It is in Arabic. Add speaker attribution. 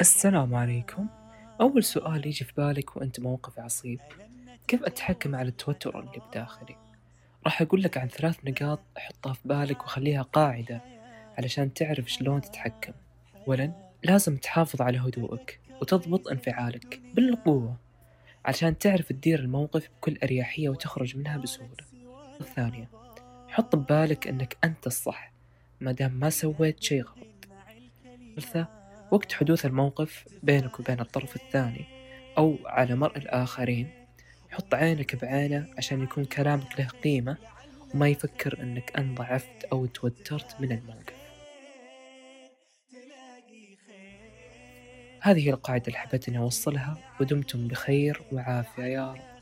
Speaker 1: السلام عليكم. أول سؤال يجي في بالك وأنت موقف عصيب. كيف أتحكم على التوتر اللي بداخلي؟ راح أقول لك عن ثلاث نقاط حطها في بالك وخليها قاعدة علشان تعرف شلون تتحكم. أولا لازم تحافظ على هدوءك وتضبط انفعالك بالقوة علشان تعرف تدير الموقف بكل أريحية وتخرج منها بسهولة. الثانية حط ببالك أنك أنت الصح ما دام ما سويت شي غلط. الثالثة وقت حدوث الموقف بينك وبين الطرف الثاني أو على مرء الآخرين حط عينك بعينه عشان يكون كلامك له قيمة وما يفكر أنك أنت ضعفت أو توترت من الموقف. هذه القاعدة اللي حبيت إني أوصلها ودمتم بخير وعافية يا رب.